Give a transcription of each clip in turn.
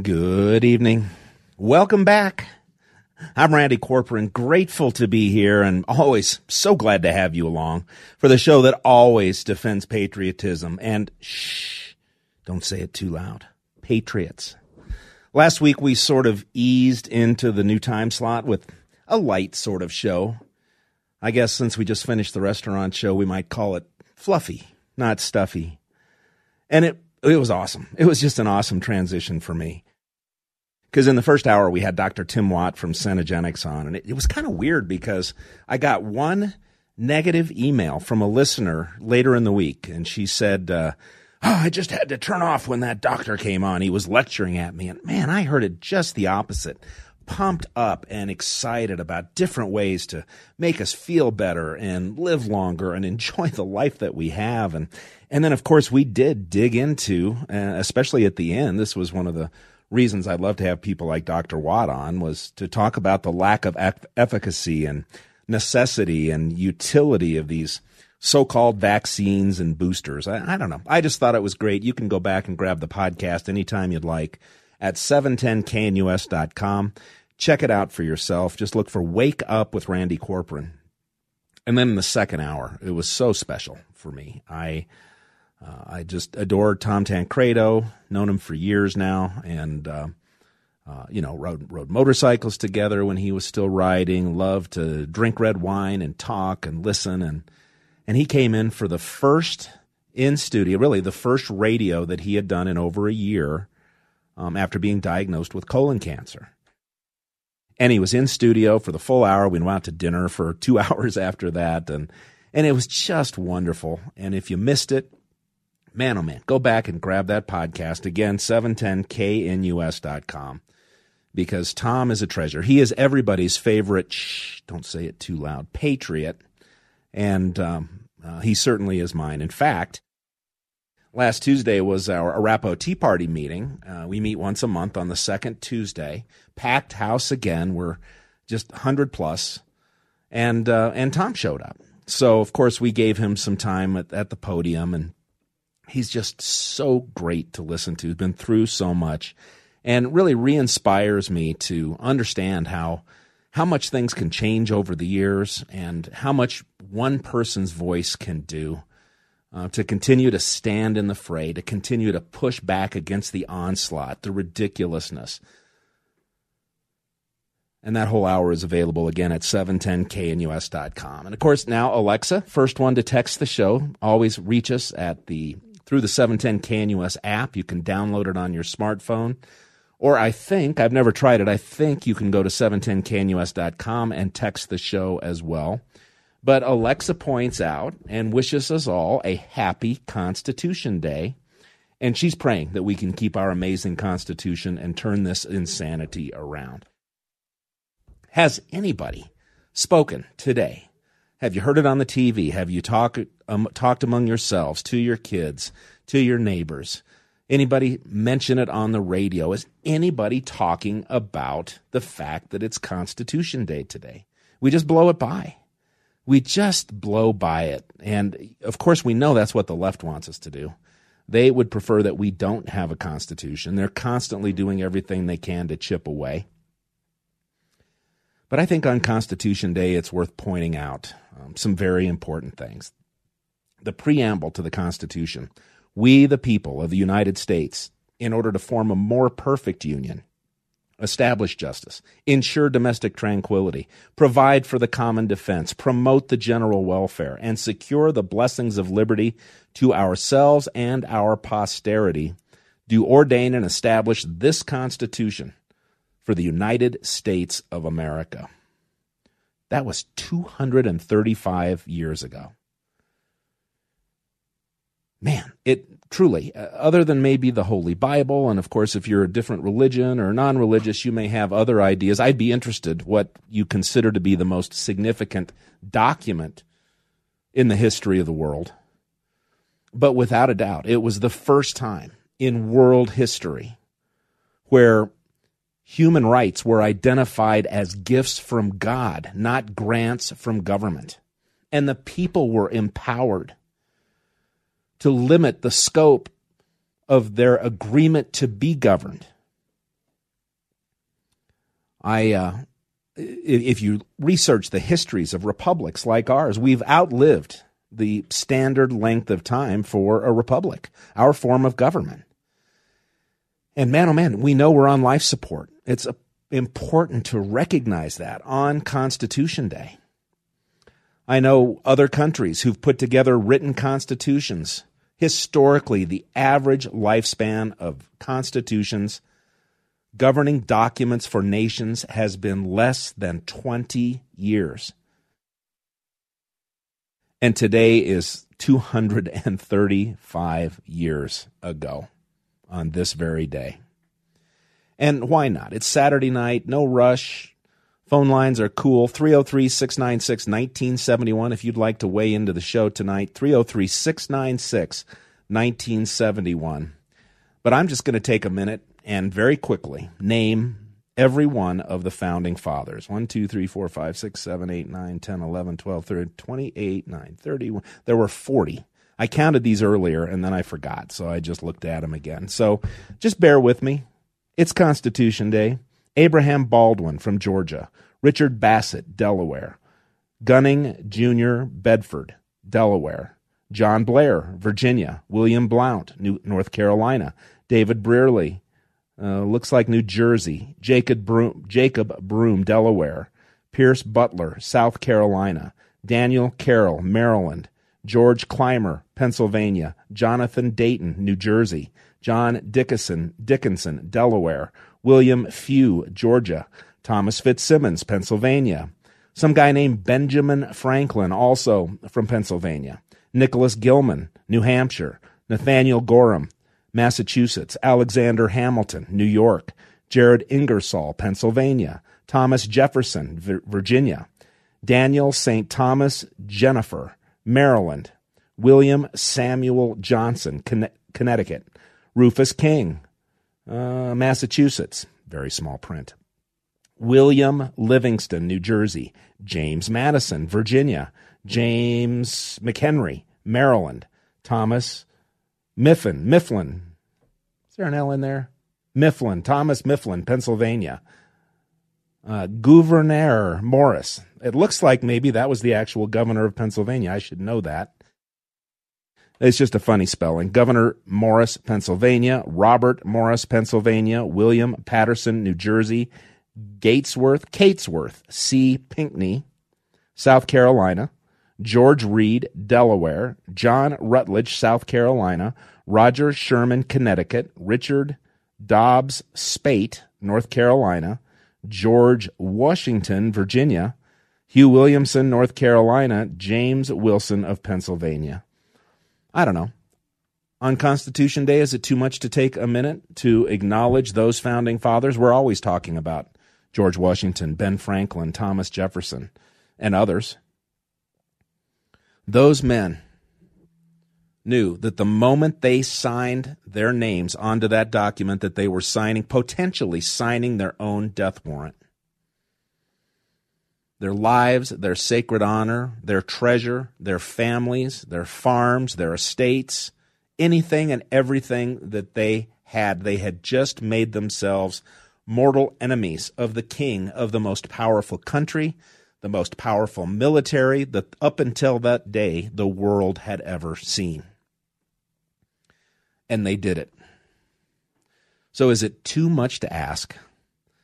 Good evening. Welcome back. I'm Randy Corporon, grateful to be here and always so glad to have you along for the show that always defends patriotism and shh, don't say it too loud. Patriots. Last week we sort of eased into the new time slot with a light sort of show. I guess since we just finished the restaurant show, we might call it fluffy, not stuffy. And it it was awesome. It was just an awesome transition for me. Because in the first hour, we had Dr. Tim Watt from Cenegenics on, and it, it was kind of weird because I got one negative email from a listener later in the week, and she said, uh, oh, I just had to turn off when that doctor came on. He was lecturing at me, and man, I heard it just the opposite. Pumped up and excited about different ways to make us feel better and live longer and enjoy the life that we have. And and then, of course, we did dig into, uh, especially at the end. This was one of the reasons I'd love to have people like Dr. Watt on was to talk about the lack of efficacy and necessity and utility of these so-called vaccines and boosters. I, I, don't know. I just thought it was great. You can go back and grab the podcast anytime you'd like at 710knus.com. Check it out for yourself. Just look for Wake Up with Randy Corporon. And then in the second hour, it was so special for me. I uh, I just adore Tom Tancredo, known him for years now, and uh, uh, you know rode rode motorcycles together when he was still riding. Loved to drink red wine and talk and listen, and and he came in for the first in studio, really the first radio that he had done in over a year um, after being diagnosed with colon cancer. And he was in studio for the full hour. We went out to dinner for two hours after that, and and it was just wonderful. And if you missed it, man, oh man, go back and grab that podcast again, 710knus.com, because Tom is a treasure. He is everybody's favorite, shh, don't say it too loud, patriot. And um, uh, he certainly is mine. In fact, last Tuesday was our Arapahoe Tea Party meeting. Uh, we meet once a month on the second Tuesday. Packed house again. We're just 100 plus. And, uh, and Tom showed up. So, of course, we gave him some time at, at the podium and he's just so great to listen to. He's been through so much and really re-inspires me to understand how how much things can change over the years and how much one person's voice can do uh, to continue to stand in the fray, to continue to push back against the onslaught, the ridiculousness. And that whole hour is available again at 710knus.com. And of course, now Alexa, first one to text the show, always reach us at the through the 710 KNUS app. You can download it on your smartphone. Or I think, I've never tried it, I think you can go to 710knus.com and text the show as well. But Alexa points out and wishes us all a happy Constitution Day. And she's praying that we can keep our amazing Constitution and turn this insanity around. Has anybody spoken today have you heard it on the TV? Have you talk, um, talked among yourselves, to your kids, to your neighbors? Anybody mention it on the radio? Is anybody talking about the fact that it's Constitution Day today? We just blow it by. We just blow by it. And of course, we know that's what the left wants us to do. They would prefer that we don't have a constitution. They're constantly doing everything they can to chip away. But I think on Constitution Day, it's worth pointing out um, some very important things. The preamble to the Constitution We, the people of the United States, in order to form a more perfect union, establish justice, ensure domestic tranquility, provide for the common defense, promote the general welfare, and secure the blessings of liberty to ourselves and our posterity, do ordain and establish this Constitution for the United States of America. That was 235 years ago. man, it truly, uh, other than maybe the Holy Bible, and of course, if you're a different religion or non religious, you may have other ideas. I'd be interested what you consider to be the most significant document in the history of the world. But without a doubt, it was the first time in world history where human rights were identified as gifts from God, not grants from government. And the people were empowered to limit the scope of their agreement to be governed. I, uh, if you research the histories of republics like ours, we've outlived the standard length of time for a republic, our form of government. And man, oh man, we know we're on life support. It's important to recognize that on Constitution Day. I know other countries who've put together written constitutions. Historically, the average lifespan of constitutions governing documents for nations has been less than 20 years. And today is 235 years ago on this very day. And why not? It's Saturday night, no rush. Phone lines are cool 303 696 1971 if you'd like to weigh into the show tonight. 303 696 1971. But I'm just going to take a minute and very quickly name every one of the founding fathers 1, 2, 3, 4, 5, 6, 7, 8, 9, 10, 11, 12, 13, 28, 9, 31. There were 40. I counted these earlier and then I forgot, so I just looked at them again. So just bear with me. It's Constitution Day. Abraham Baldwin from Georgia, Richard Bassett, Delaware, Gunning Jr., Bedford, Delaware, John Blair, Virginia, William Blount, New- North Carolina, David Brearley, uh, looks like New Jersey, Jacob Broom, Jacob Broom, Delaware, Pierce Butler, South Carolina, Daniel Carroll, Maryland, George Clymer, Pennsylvania, Jonathan Dayton, New Jersey, John Dickinson, Dickinson, Delaware, William Few, Georgia, Thomas FitzSimons, Pennsylvania, some guy named Benjamin Franklin, also from Pennsylvania, Nicholas Gilman, New Hampshire, Nathaniel Gorham, Massachusetts, Alexander Hamilton, New York, Jared Ingersoll, Pennsylvania, Thomas Jefferson, Virginia, Daniel St. Thomas Jenifer, Maryland, William Samuel Johnson, Connecticut, Rufus King, uh, Massachusetts, very small print. William Livingston, New Jersey, James Madison, Virginia, James McHenry, Maryland, Thomas Mifflin, Mifflin. Is there an L in there? Mifflin, Thomas Mifflin, Pennsylvania. Uh, Gouverneur Morris. It looks like maybe that was the actual governor of Pennsylvania. I should know that. It's just a funny spelling. Governor Morris, Pennsylvania. Robert Morris, Pennsylvania. William Paterson, New Jersey. Gatesworth, Catesworth, C. Pinckney, South Carolina. George Read, Delaware, John Rutledge, South Carolina, Roger Sherman, Connecticut, Richard Dobbs Speight, North Carolina, George Washington, Virginia, Hugh Williamson, North Carolina, James Wilson of Pennsylvania. I don't know. On Constitution Day, is it too much to take a minute to acknowledge those founding fathers? We're always talking about George Washington, Ben Franklin, Thomas Jefferson, and others. Those men knew that the moment they signed their names onto that document that they were signing potentially signing their own death warrant their lives their sacred honor their treasure their families their farms their estates anything and everything that they had they had just made themselves mortal enemies of the king of the most powerful country the most powerful military that up until that day the world had ever seen. And they did it. So is it too much to ask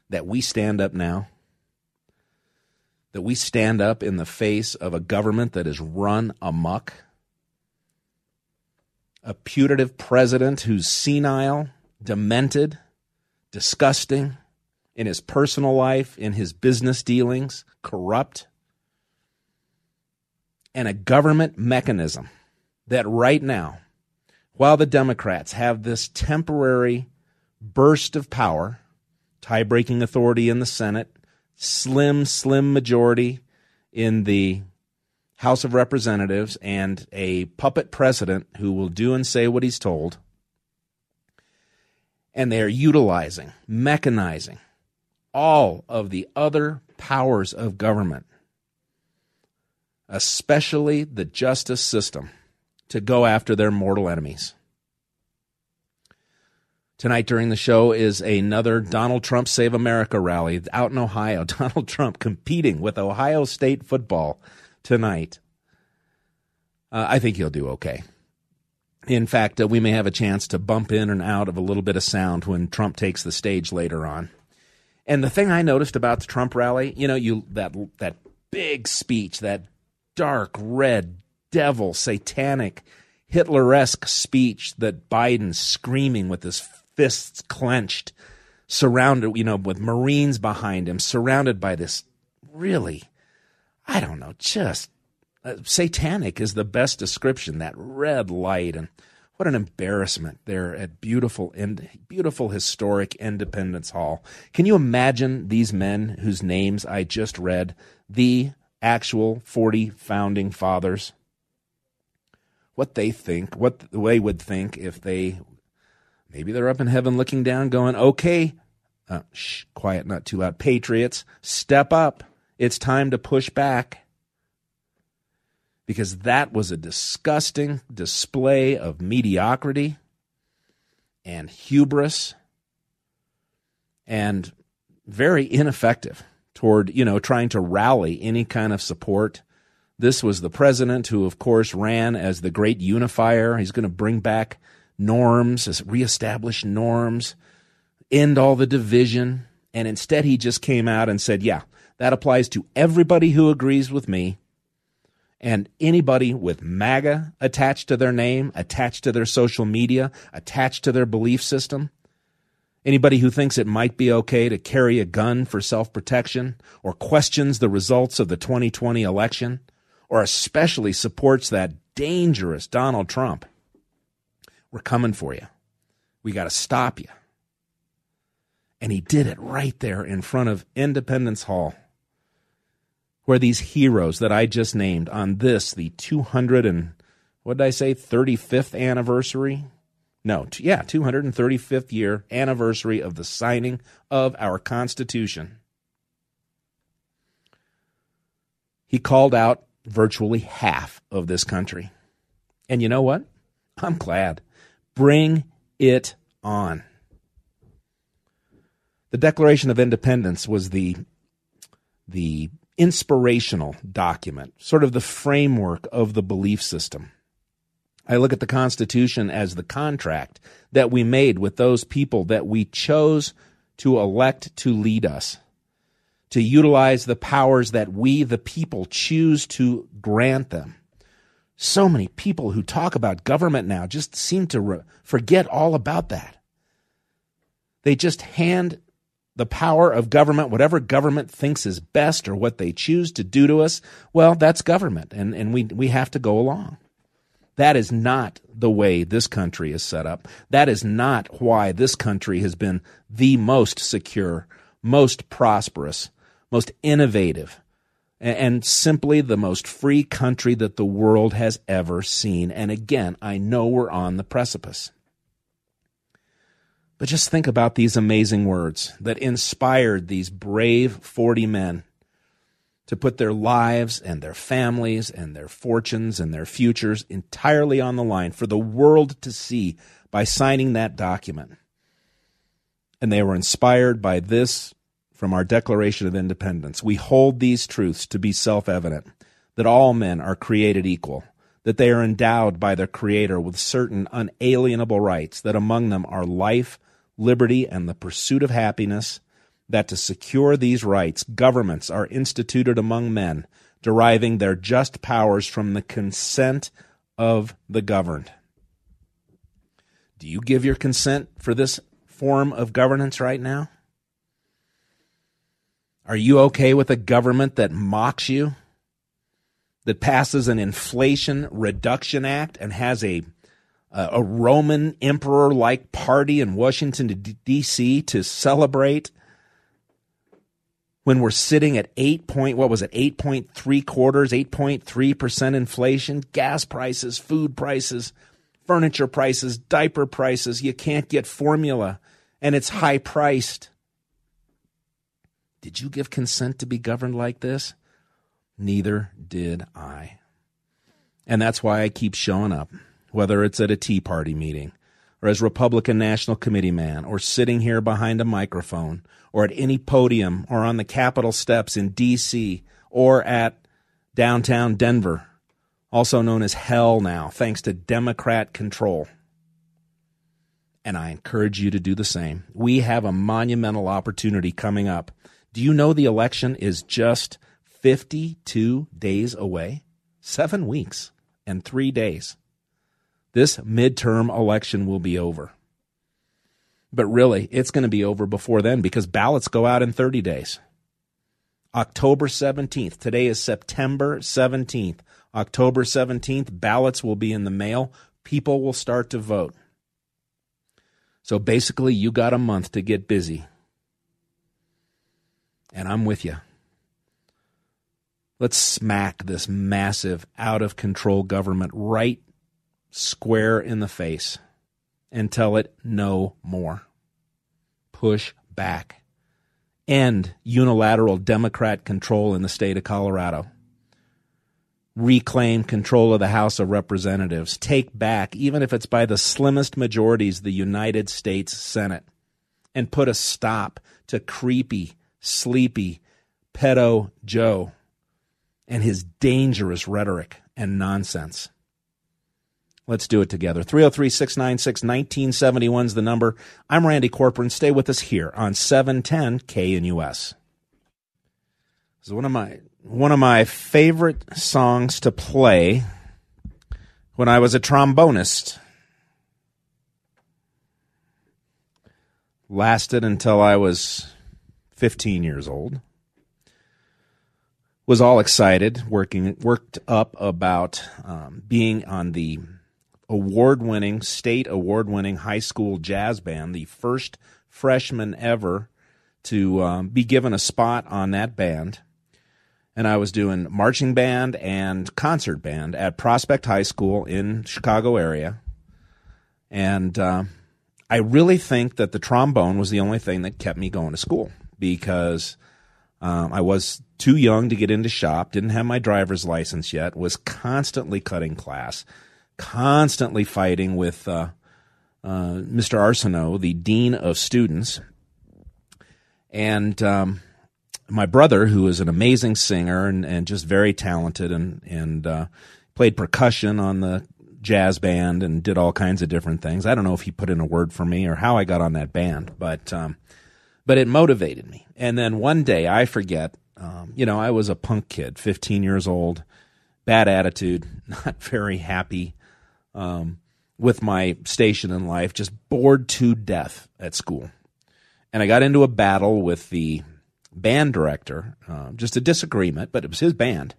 that we stand up now? That we stand up in the face of a government that is run amuck? A putative president who's senile, demented, disgusting, in his personal life, in his business dealings, corrupt, and a government mechanism that right now while the Democrats have this temporary burst of power, tie breaking authority in the Senate, slim, slim majority in the House of Representatives, and a puppet president who will do and say what he's told. And they are utilizing, mechanizing all of the other powers of government, especially the justice system, to go after their mortal enemies. Tonight during the show is another Donald Trump Save America rally out in Ohio. Donald Trump competing with Ohio State football tonight. Uh, I think he'll do okay. In fact, uh, we may have a chance to bump in and out of a little bit of sound when Trump takes the stage later on. And the thing I noticed about the Trump rally, you know, you that that big speech, that dark red devil satanic Hitler-esque speech that Biden's screaming with his fists clenched, surrounded, you know, with Marines behind him, surrounded by this really, I don't know, just uh, satanic is the best description. That red light and what an embarrassment there at beautiful, beautiful historic Independence Hall. Can you imagine these men whose names I just read, the actual 40 founding fathers? What they think, what they would think if they Maybe they're up in heaven looking down, going, okay, uh, shh, quiet, not too loud. Patriots, step up. It's time to push back. Because that was a disgusting display of mediocrity and hubris and very ineffective toward, you know, trying to rally any kind of support. This was the president who, of course, ran as the great unifier. He's going to bring back norms, reestablish norms, end all the division. And instead, he just came out and said, yeah, that applies to everybody who agrees with me. And anybody with MAGA attached to their name, attached to their social media, attached to their belief system, anybody who thinks it might be okay to carry a gun for self protection, or questions the results of the 2020 election, or especially supports that dangerous Donald Trump, we're coming for you. We got to stop you. And he did it right there in front of Independence Hall, where these heroes that I just named on this, the 200 and what did I say, 35th anniversary? No, t- yeah, 235th year anniversary of the signing of our Constitution. He called out virtually half of this country. And you know what? I'm glad. Bring it on. The Declaration of Independence was the, the inspirational document, sort of the framework of the belief system. I look at the Constitution as the contract that we made with those people that we chose to elect to lead us, to utilize the powers that we, the people, choose to grant them so many people who talk about government now just seem to re- forget all about that. They just hand the power of government, whatever government thinks is best or what they choose to do to us, well, that's government, and, and we, we have to go along. That is not the way this country is set up. That is not why this country has been the most secure, most prosperous, most innovative, and simply the most free country that the world has ever seen. And again, I know we're on the precipice. But just think about these amazing words that inspired these brave 40 men to put their lives and their families and their fortunes and their futures entirely on the line for the world to see by signing that document. And they were inspired by this from our Declaration of Independence. We hold these truths to be self evident that all men are created equal, that they are endowed by their Creator with certain unalienable rights, that among them are life, liberty, and the pursuit of happiness, that to secure these rights, governments are instituted among men, deriving their just powers from the consent of the governed. Do you give your consent for this form of governance right now? Are you okay with a government that mocks you? That passes an Inflation Reduction Act and has a a, Roman emperor like party in Washington, D.C. to celebrate when we're sitting at 8 point, what was it, 8.3 quarters, 8.3% inflation, gas prices, food prices, furniture prices, diaper prices. You can't get formula and it's high priced. Did you give consent to be governed like this? Neither did I. And that's why I keep showing up, whether it's at a Tea Party meeting, or as Republican National Committee man, or sitting here behind a microphone, or at any podium, or on the Capitol steps in D.C., or at downtown Denver, also known as hell now, thanks to Democrat control. And I encourage you to do the same. We have a monumental opportunity coming up. Do you know the election is just 52 days away? Seven weeks and three days. This midterm election will be over. But really, it's going to be over before then because ballots go out in 30 days. October 17th. Today is September 17th. October 17th, ballots will be in the mail. People will start to vote. So basically, you got a month to get busy. And I'm with you. Let's smack this massive, out of control government right square in the face and tell it no more. Push back. End unilateral Democrat control in the state of Colorado. Reclaim control of the House of Representatives. Take back, even if it's by the slimmest majorities, the United States Senate. And put a stop to creepy, sleepy, pedo Joe and his dangerous rhetoric and nonsense. Let's do it together. 303 696 1971 is the number. I'm Randy Corporon. Stay with us here on 710 KNUS. This is one of my one of my favorite songs to play when I was a trombonist. Lasted until I was 15 years old was all excited, working worked up about um, being on the award-winning state award-winning high school jazz band, the first freshman ever to um, be given a spot on that band. And I was doing marching band and concert band at Prospect High School in Chicago area, and uh, I really think that the trombone was the only thing that kept me going to school because um, I was too young to get into shop, didn't have my driver's license yet, was constantly cutting class, constantly fighting with uh, uh, Mr. Arsenault, the dean of students, and um, my brother, who is an amazing singer and, and just very talented, and and uh, played percussion on the jazz band and did all kinds of different things. I don't know if he put in a word for me or how I got on that band, but um, but it motivated me. And then one day, I forget, um, you know, I was a punk kid, 15 years old, bad attitude, not very happy um, with my station in life, just bored to death at school. And I got into a battle with the band director, uh, just a disagreement, but it was his band.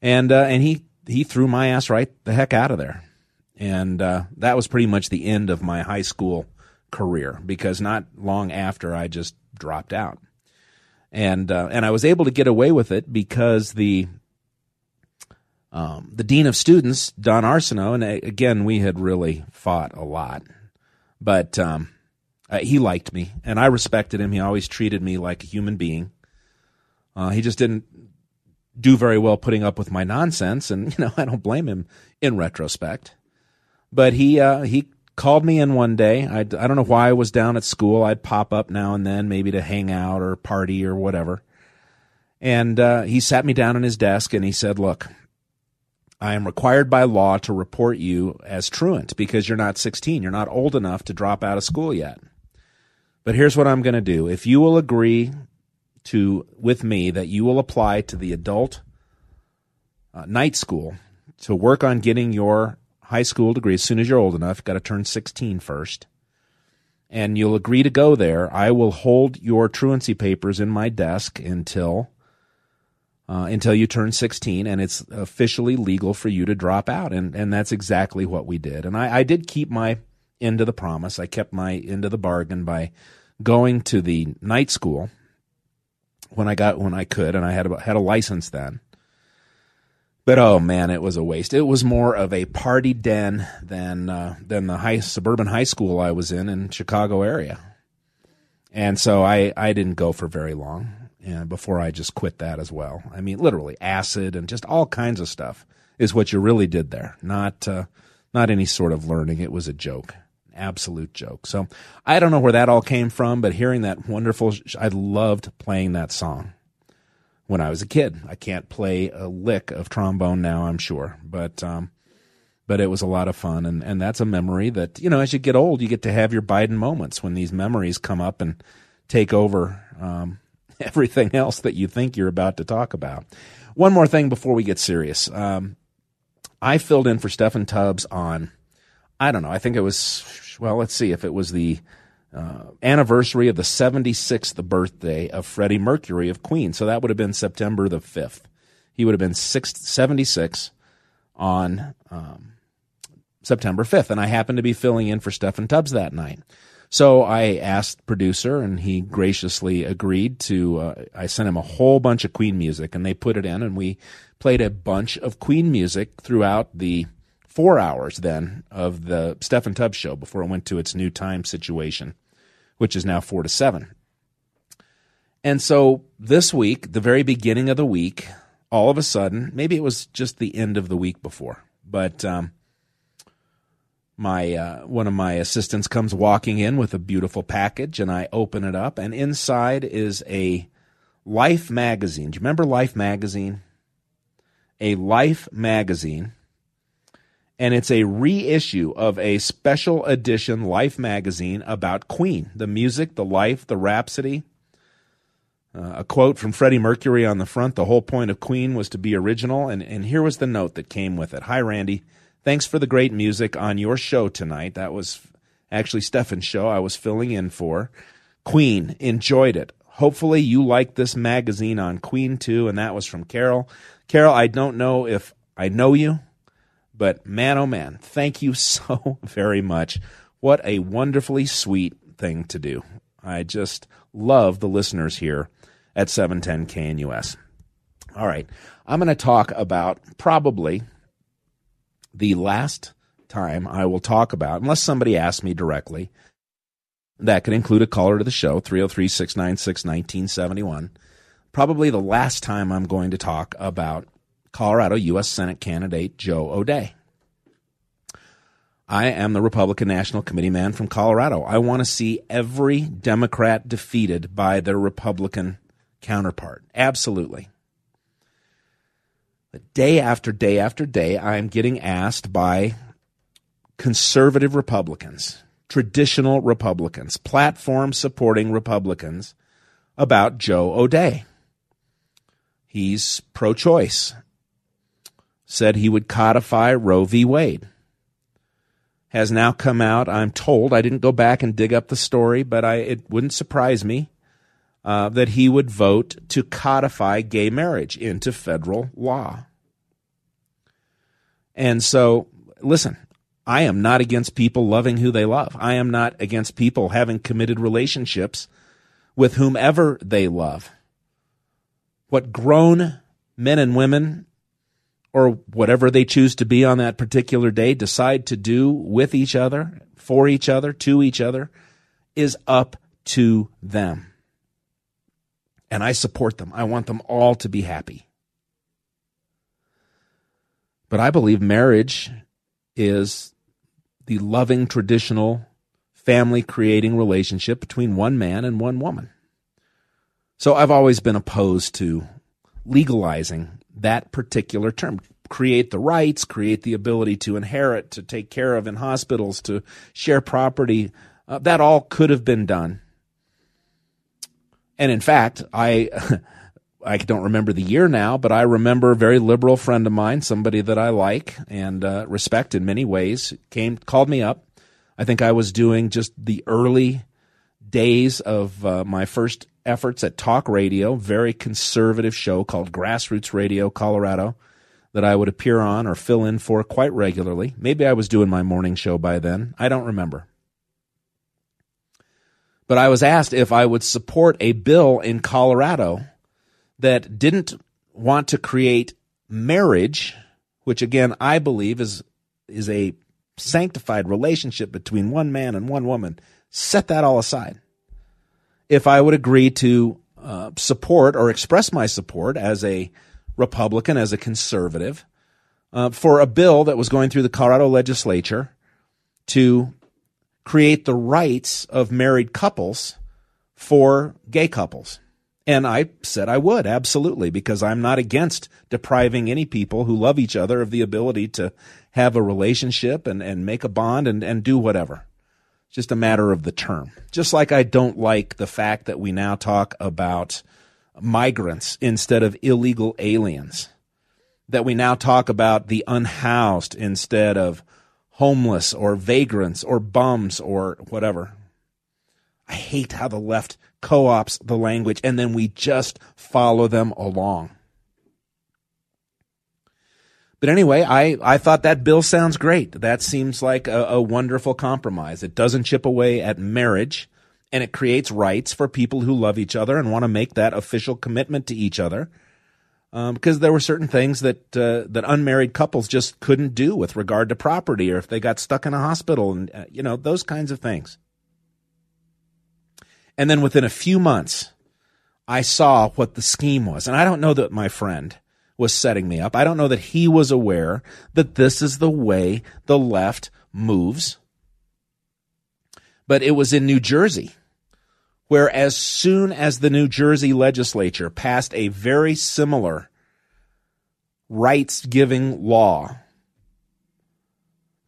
And, uh, and he, he threw my ass right the heck out of there. And uh, that was pretty much the end of my high school career because not long after I just dropped out, and uh, and I was able to get away with it because the um, the dean of students, Don Arsenault, and uh, again we had really fought a lot, but um, uh, he liked me and I respected him. He always treated me like a human being. Uh, he just didn't do very well putting up with my nonsense, and you know I don't blame him in retrospect. But he uh, he called me in one day. I, I don't know why I was down at school. I'd pop up now and then, maybe to hang out or party or whatever. And uh, he sat me down in his desk and he said, Look, I am required by law to report you as truant because you're not 16. You're not old enough to drop out of school yet. But here's what I'm going to do. If you will agree to with me that you will apply to the adult uh, night school to work on getting your high school degree as soon as you're old enough. Got to turn 16 first. And you'll agree to go there. I will hold your truancy papers in my desk until uh, until you turn 16 and it's officially legal for you to drop out. And, and that's exactly what we did. And I, I did keep my end of the promise. I kept my end of the bargain by going to the night school when I got, when I could. And I had, a, had a license then. But oh man, it was a waste. It was more of a party den than uh, than the high suburban high school I was in in Chicago area. And so I, I didn't go for very long and before I just quit that as well. I mean, literally acid and just all kinds of stuff is what you really did there. Not, uh, not any sort of learning. It was a joke, absolute joke. So I don't know where that all came from, but hearing that wonderful, I loved playing that song when I was a kid. I can't play a lick of trombone now, I'm sure, but, um, but it was a lot of fun and, and that's a memory that you know as you get old you get to have your biden moments when these memories come up and take over um, everything else that you think you're about to talk about one more thing before we get serious um, i filled in for steffan tubbs on i don't know i think it was well let's see if it was the uh, anniversary of the 76th birthday of freddie mercury of queen so that would have been september the 5th he would have been six, 76 on um, September 5th, and I happened to be filling in for Steffan Tubbs that night. So I asked producer, and he graciously agreed to. Uh, I sent him a whole bunch of Queen music, and they put it in, and we played a bunch of Queen music throughout the four hours then of the Steffan Tubbs show before it went to its new time situation, which is now four to seven. And so this week, the very beginning of the week, all of a sudden, maybe it was just the end of the week before, but um, my uh, one of my assistants comes walking in with a beautiful package and I open it up and inside is a Life magazine. Do you remember Life magazine? A Life magazine. And it's a reissue of a special edition Life magazine about Queen, the music, the life, the rhapsody. Uh, a quote from Freddie Mercury on the front. The whole point of Queen was to be original. And, and here was the note that came with it. Hi, Randy. Thanks for the great music on your show tonight. That was actually Steffan's show I was filling in for. Queen, enjoyed it. Hopefully you liked this magazine on Queen too, and that was from Carol. Carol, I don't know if I know you, but man, oh man, thank you so very much. What a wonderfully sweet thing to do. I just love the listeners here at 710 KNUS. All right, I'm going to talk about probably the last time I will talk about, unless somebody asks me directly, that could include a caller to the show, 303 696 1971. Probably the last time I'm going to talk about Colorado U.S. Senate candidate Joe O'Dea. I am the Republican National Committee man from Colorado. I want to see every Democrat defeated by their Republican counterpart. Absolutely. But day after day after day, I'm getting asked by conservative Republicans, traditional Republicans, platform supporting Republicans about Joe O'Dea. He's pro choice, said he would codify Roe v. Wade. Has now come out, I'm told, I didn't go back and dig up the story, but I, it wouldn't surprise me uh, that he would vote to codify gay marriage into federal law. And so, listen, I am not against people loving who they love. I am not against people having committed relationships with whomever they love. What grown men and women, or whatever they choose to be on that particular day, decide to do with each other, for each other, to each other, is up to them and I support them. I want them all to be happy. But I believe marriage is the loving, traditional, family creating relationship between one man and one woman. So I've always been opposed to legalizing that particular term. Create the rights, create the ability to inherit, to take care of in hospitals, to share property. Uh, that all could have been done and in fact, I I don't remember the year now, but I remember a very liberal friend of mine, somebody that I like and uh, respect in many ways, came called me up. I think I was doing just the early days of uh, my first efforts at talk radio, very conservative show called Grassroots Radio Colorado that I would appear on or fill in for quite regularly. Maybe I was doing my morning show by then. I don't remember. But I was asked if I would support a bill in Colorado that didn't want to create marriage, which again I believe is is a sanctified relationship between one man and one woman. Set that all aside. If I would agree to uh, support or express my support as a Republican, as a conservative, uh, for a bill that was going through the Colorado legislature to create the rights of married couples for gay couples. And I said I would, absolutely, because I'm not against depriving any people who love each other of the ability to have a relationship and, and make a bond and, and do whatever. It's just a matter of the term. Just like I don't like the fact that we now talk about migrants instead of illegal aliens. That we now talk about the unhoused instead of homeless or vagrants or bums or whatever. I hate how the left co ops the language and then we just follow them along. But anyway, I, I thought that bill sounds great. That seems like a, a wonderful compromise. It doesn't chip away at marriage and it creates rights for people who love each other and want to make that official commitment to each other. Um, because there were certain things that uh, that unmarried couples just couldn't do with regard to property, or if they got stuck in a hospital, and uh, you know those kinds of things. And then within a few months, I saw what the scheme was, and I don't know that my friend was setting me up. I don't know that he was aware that this is the way the left moves. But it was in New Jersey where as soon as the New Jersey legislature passed a very similar rights giving law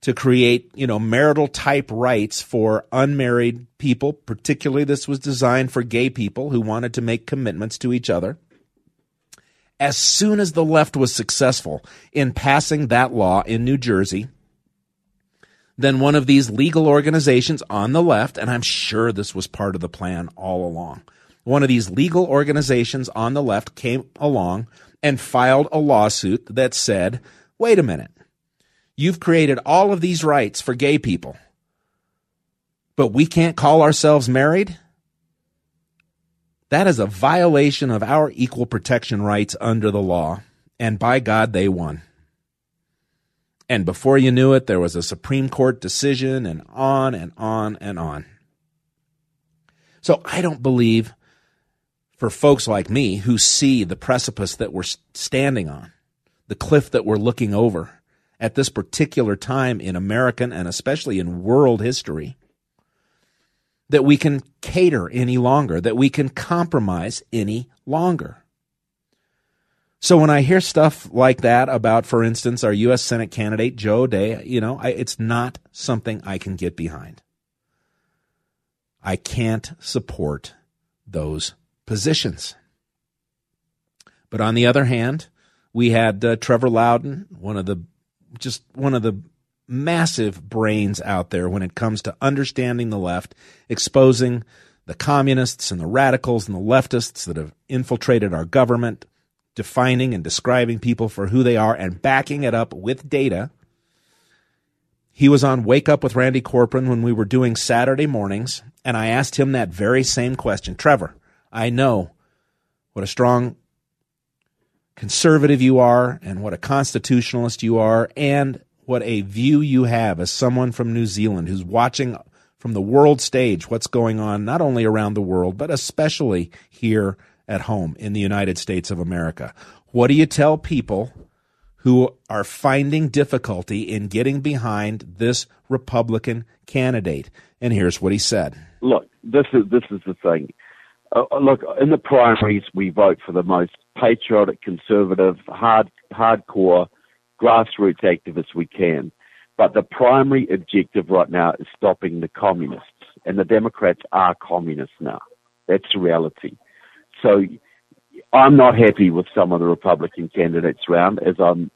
to create, you know, marital type rights for unmarried people, particularly this was designed for gay people who wanted to make commitments to each other. As soon as the left was successful in passing that law in New Jersey, then one of these legal organizations on the left, and I'm sure this was part of the plan all along, one of these legal organizations on the left came along and filed a lawsuit that said, wait a minute, you've created all of these rights for gay people, but we can't call ourselves married? That is a violation of our equal protection rights under the law. And by God, they won. And before you knew it, there was a Supreme Court decision and on and on and on. So I don't believe for folks like me who see the precipice that we're standing on, the cliff that we're looking over at this particular time in American and especially in world history, that we can cater any longer, that we can compromise any longer. So when I hear stuff like that about, for instance, our U.S. Senate candidate, Joe O'Dea, you know, I, it's not something I can get behind. I can't support those positions. But on the other hand, we had uh, Trevor Loudon, one of the just one of the massive brains out there when it comes to understanding the left, exposing the communists and the radicals and the leftists that have infiltrated our government, defining and describing people for who they are and backing it up with data. He was on Wake Up with Randy Corporon when we were doing Saturday mornings, and I asked him that very same question. Trevor, I know what a strong conservative you are and what a constitutionalist you are and what a view you have as someone from New Zealand who's watching from the world stage what's going on not only around the world but especially here at home in the United States of America. What do you tell people who are finding difficulty in getting behind this Republican candidate? And here's what he said. Look, this is this is the thing. Uh, look, in the primaries, we vote for the most patriotic, conservative, hard, hardcore, grassroots activists we can. But the primary objective right now is stopping the communists, and the Democrats are communists now. That's the reality. So I'm not happy with some of the Republican candidates round, as I'm,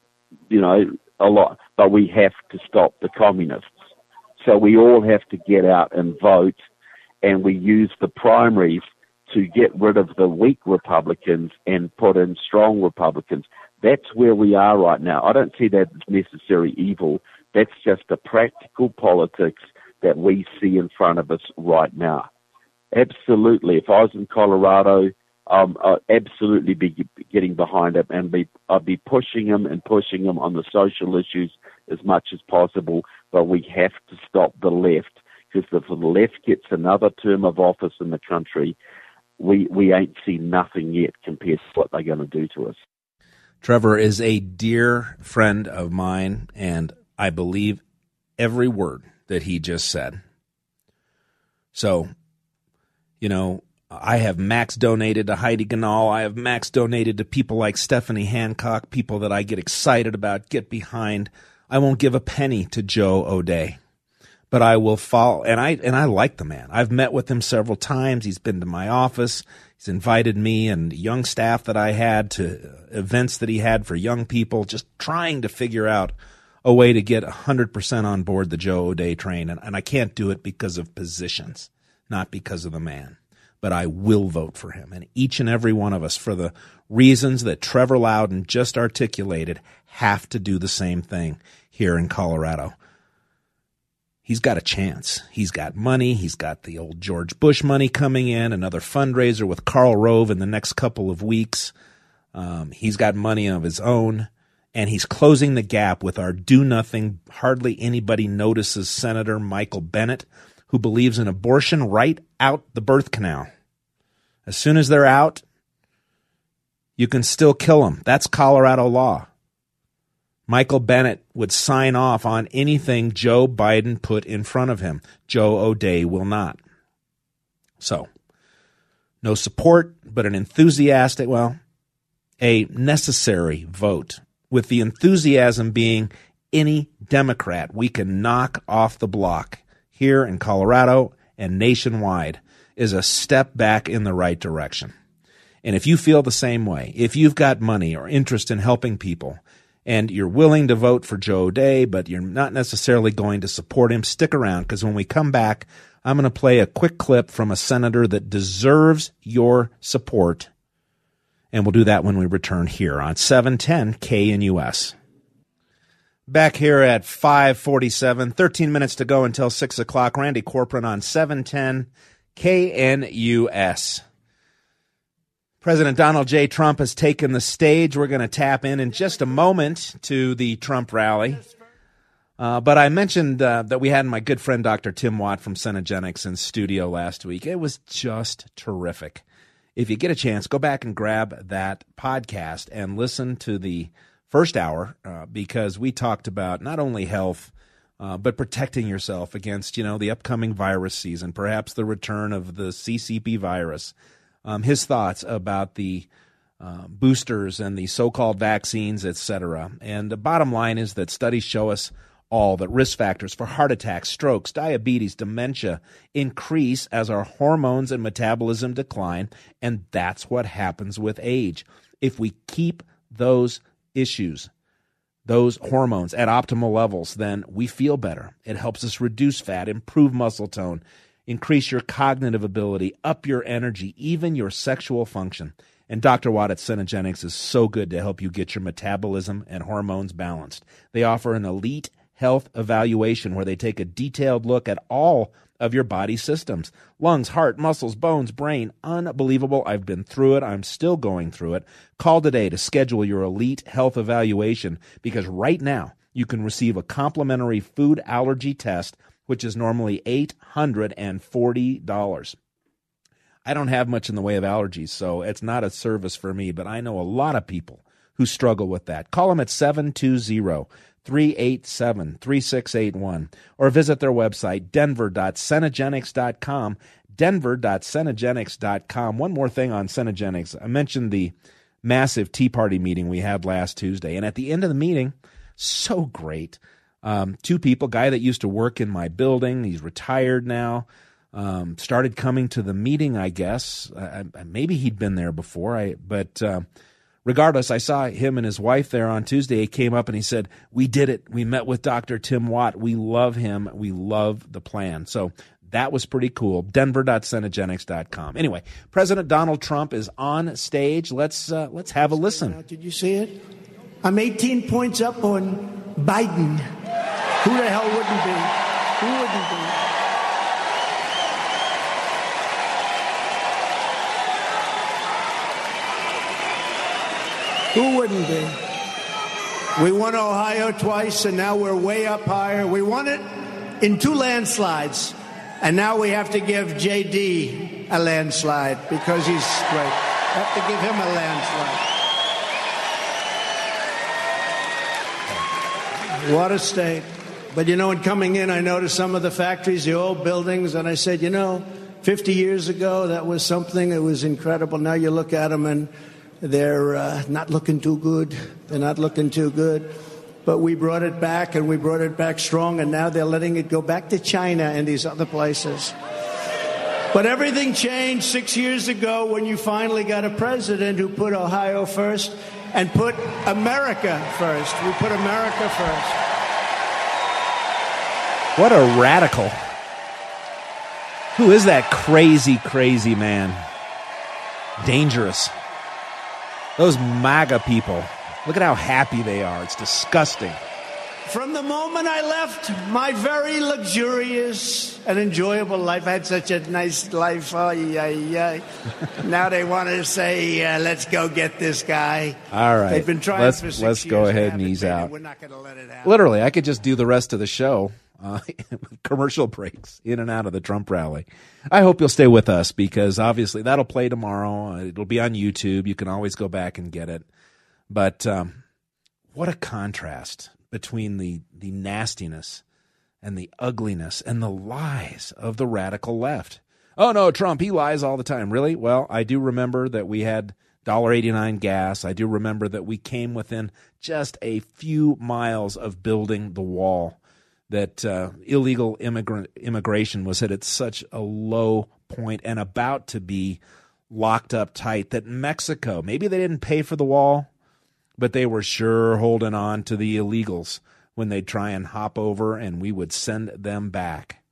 you know, a lot. But we have to stop the communists. So we all have to get out and vote and we use the primaries to get rid of the weak Republicans and put in strong Republicans. That's where we are right now. I don't see that as necessary evil. That's just the practical politics that we see in front of us right now. Absolutely. If I was in Colorado, um, I'd absolutely be getting behind him and be I'd be pushing him and pushing him on the social issues as much as possible. But we have to stop the left because if the left gets another term of office in the country, we we ain't seen nothing yet compared to what they're going to do to us. Trevor is a dear friend of mine, and I believe every word that he just said. So, you know, I have max donated to Heidi Ganahl. I have max donated to people like Stephanie Hancock, people that I get excited about, get behind. I won't give a penny to Joe O'Dea, but I will follow. And I and I like the man. I've met with him several times. He's been to my office. He's invited me and young staff that I had to events that he had for young people, just trying to figure out a way to get 100% on board the Joe O'Dea train. And, and I can't do it because of positions, not because of the man. But I will vote for him. And each and every one of us, for the reasons that Trevor Loudon just articulated, have to do the same thing here in Colorado he's got a chance. He's got money. He's got the old George Bush money coming in, another fundraiser with Karl Rove in the next couple of weeks. Um, he's got money of his own, and he's closing the gap with our do nothing, hardly anybody notices Senator Michael Bennet, who believes in abortion right out the birth canal. As soon as they're out, you can still kill them. That's Colorado law. Michael Bennet would sign off on anything Joe Biden put in front of him. Joe O'Dea will not. So, no support, but an enthusiastic, well, a necessary vote, with the enthusiasm being any Democrat we can knock off the block here in Colorado and nationwide is a step back in the right direction. And if you feel the same way, if you've got money or interest in helping people, and you're willing to vote for Joe O'Dea, but you're not necessarily going to support him, stick around because when we come back, I'm going to play a quick clip from a senator that deserves your support. And we'll do that when we return here on 710 KNUS. Back here at 547, 13 minutes to go until 6 o'clock. Randy Corporon on 710 KNUS. President Donald J. Trump has taken the stage. We're going to tap in in just a moment to the Trump rally. Uh, but I mentioned uh, that we had my good friend Dr. Tim Watt from Cenegenics in studio last week. It was just terrific. If you get a chance, go back and grab that podcast and listen to the first hour uh, because we talked about not only health, uh, but protecting yourself against, you know, the upcoming virus season, perhaps the return of the CCP virus um, his thoughts about the uh, boosters and the so-called vaccines, etc. And the bottom line is that studies show us all that risk factors for heart attacks, strokes, diabetes, dementia increase as our hormones and metabolism decline, and that's what happens with age. If we keep those issues, those hormones at optimal levels, then we feel better. It helps us reduce fat, improve muscle tone, increase your cognitive ability, up your energy, even your sexual function. And Dr. Watt at Cenegenics is so good to help you get your metabolism and hormones balanced. They offer an elite health evaluation where they take a detailed look at all of your body systems lungs, heart, muscles, bones, brain. Unbelievable. I've been through it. I'm still going through it. Call today to schedule your elite health evaluation because right now you can receive a complimentary food allergy test which is normally $840. I don't have much in the way of allergies, so it's not a service for me, but I know a lot of people who struggle with that. Call them at 720 387 3681 or visit their website, denver.cenegenics.com. Denver.cenegenics.com. One more thing on Cenegenics. I mentioned the massive Tea Party meeting we had last Tuesday, and at the end of the meeting, so great. Um, two people, guy that used to work in my building, he's retired now. Um, started coming to the meeting, I guess. I, I, maybe he'd been there before. I, but uh, regardless, I saw him and his wife there on Tuesday. He came up and he said, "We did it. We met with Dr. Tim Watt. We love him. We love the plan." So That was pretty cool. Denver.Cenegenics.com. Anyway, President Donald Trump is on stage. Let's uh, let's have a listen. Did you see it? I'm 18 points up on Biden. Who the hell wouldn't be? Who wouldn't be? Who wouldn't be? We won Ohio twice, and now we're way up higher. We won it in two landslides, and now we have to give JD a landslide because he's great. Have to give him a landslide. What a state. But you know, in coming in, I noticed some of the factories, the old buildings, and I said, you know, 50 years ago, that was something that was incredible. Now you look at them and they're uh, not looking too good. They're not looking too good. But we brought it back and we brought it back strong, and now they're letting it go back to China and these other places. But everything changed six years ago when you finally got a president who put Ohio first and put America first. We put America first. What a radical. Who is that crazy, crazy man? Dangerous. Those MAGA people. Look at how happy they are. It's disgusting. From the moment I left my very luxurious and enjoyable life, I had such a nice life. Oh, yeah, yeah. now they want to say, uh, let's go get this guy. All right. They've been trying let's, for six let's go ahead and ease out. We're not going to let it happen. Literally, I could just do the rest of the show. Uh, commercial breaks in and out of the Trump rally. I hope you'll stay with us because obviously that'll play tomorrow. It'll be on YouTube. You can always go back and get it. But um, what a contrast between the, the nastiness and the ugliness and the lies of the radical left. Oh no, Trump, he lies all the time. Really? Well, I do remember that we had $1.89 gas. I do remember that we came within just a few miles of building the wall. That uh, illegal immigrant immigration was at such a low point and about to be locked up tight that Mexico, maybe they didn't pay for the wall, but they were sure holding on to the illegals when they'd try and hop over and we would send them back.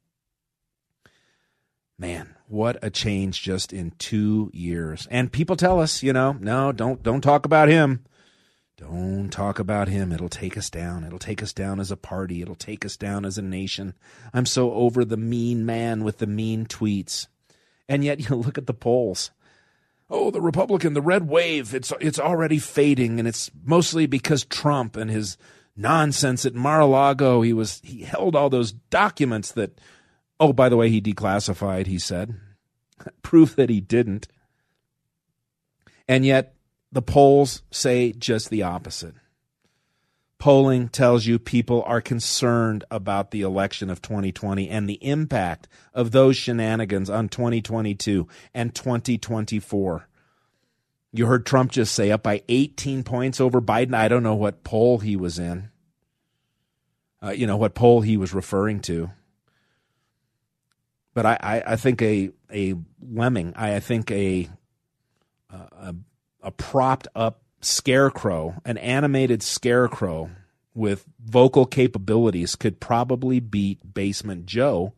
Man, what a change just in 2 years. And people tell us, you know, no, don't don't talk about him. Don't talk about him. It'll take us down. It'll take us down as a party. It'll take us down as a nation. I'm so over the mean man with the mean tweets. And yet you look at the polls oh the republican the red wave it's it's already fading and it's mostly because trump and his nonsense at mar-a-lago he was he held all those documents that oh by the way he declassified he said proof that he didn't and yet the polls say just the opposite polling tells you people are concerned about the election of 2020 and the impact of those shenanigans on 2022 and 2024. You heard Trump just say up by 18 points over Biden. I don't know what poll he was in, uh, you know, what poll he was referring to. But I, I, I think a, a lemming, I, I think a, a, a propped up scarecrow, an animated scarecrow with vocal capabilities could probably beat Basement Joe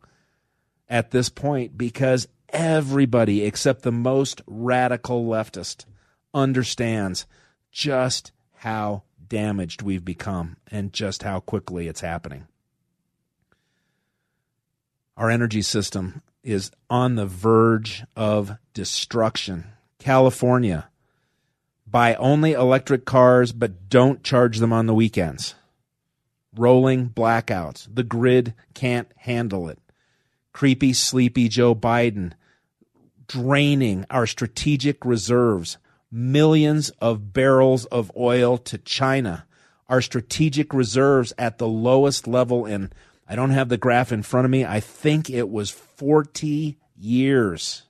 at this point because everybody except the most radical leftist understands just how damaged we've become and just how quickly it's happening. Our energy system is on the verge of destruction. California, buy only electric cars, but don't charge them on the weekends. Rolling blackouts. The grid can't handle it. Creepy, sleepy Joe Biden draining our strategic reserves. Millions of barrels of oil to China. Our strategic reserves at the lowest level in, I don't have the graph in front of me. I think it was 40 years.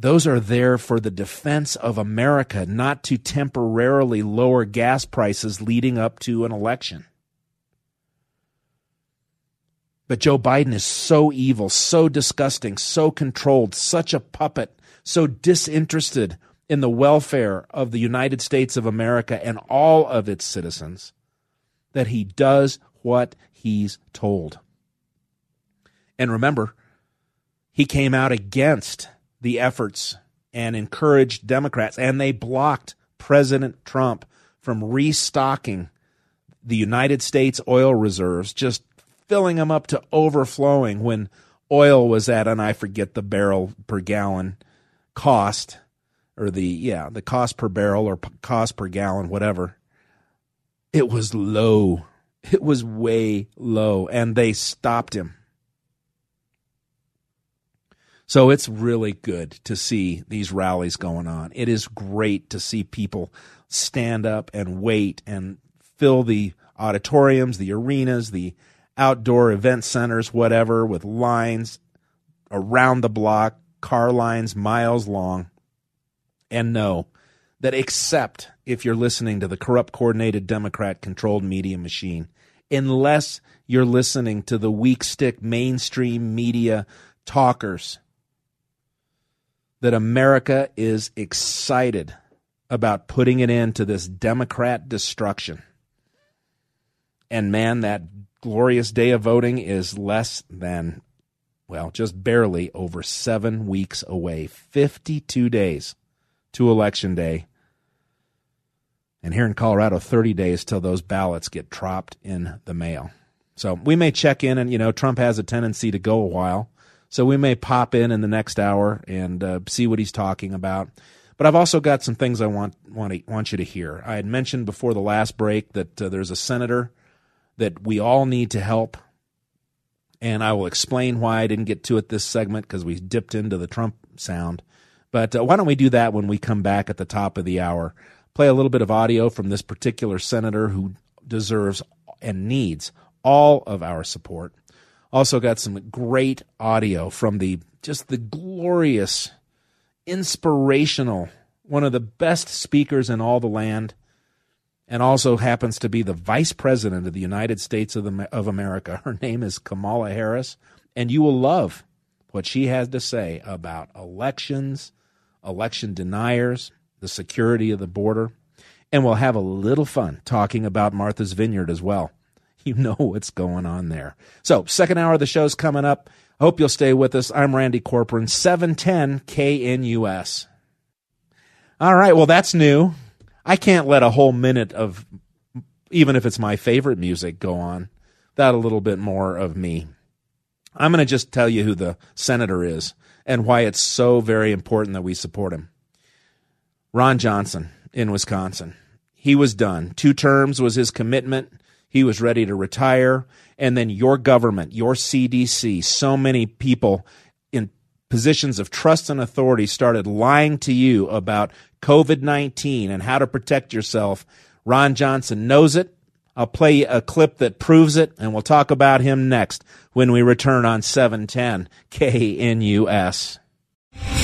Those are there for the defense of America, not to temporarily lower gas prices leading up to an election. But Joe Biden is so evil, so disgusting, so controlled, such a puppet, so disinterested in the welfare of the United States of America and all of its citizens that he does what he's told. And remember, he came out against the efforts and encouraged Democrats, and they blocked President Trump from restocking the United States oil reserves, just filling them up to overflowing when oil was at, and I forget the barrel per gallon cost, or the, yeah, the cost per barrel or cost per gallon, whatever. It was low. It was way low, and they stopped him. So it's really good to see these rallies going on. It is great to see people stand up and wait and fill the auditoriums, the arenas, the outdoor event centers, whatever, with lines around the block, car lines miles long, and know that except if you're listening to the corrupt, coordinated, Democrat controlled media machine, unless you're listening to the weak stick mainstream media talkers that America is excited about putting it into this Democrat destruction. And man, that glorious day of voting is less than, well, just barely over seven weeks away. 52 days to Election Day. And here in Colorado, 30 days till those ballots get dropped in the mail. So we may check in, and, you know, Trump has a tendency to go a while. So we may pop in in the next hour and uh, see what he's talking about. But I've also got some things I want want, to, want you to hear. I had mentioned before the last break that uh, there's a senator that we all need to help, and I will explain why I didn't get to it this segment because we dipped into the Trump sound. But uh, why don't we do that when we come back at the top of the hour? Play a little bit of audio from this particular senator who deserves and needs all of our support. Also got some great audio from the just the glorious, inspirational, one of the best speakers in all the land, and also happens to be the vice president of the United States of, the, of America. Her name is Kamala Harris, and you will love what she has to say about elections, election deniers, the security of the border, and we'll have a little fun talking about Martha's Vineyard as well. you know what's going on there. So, second hour of the show's coming up. Hope you'll stay with us. I'm Randy Corporon, 710 KNUS. All right, well, that's new. I can't let a whole minute of, even if it's my favorite music, go on. That a little bit more of me. I'm going to just tell you who the senator is and why it's so very important that we support him. Ron Johnson in Wisconsin. He was done. Two terms was his commitment. He was ready to retire. And then your government, your CDC, so many people in positions of trust and authority started lying to you about COVID 19 and how to protect yourself. Ron Johnson knows it. I'll play a clip that proves it, and we'll talk about him next when we return on 710 KNUS.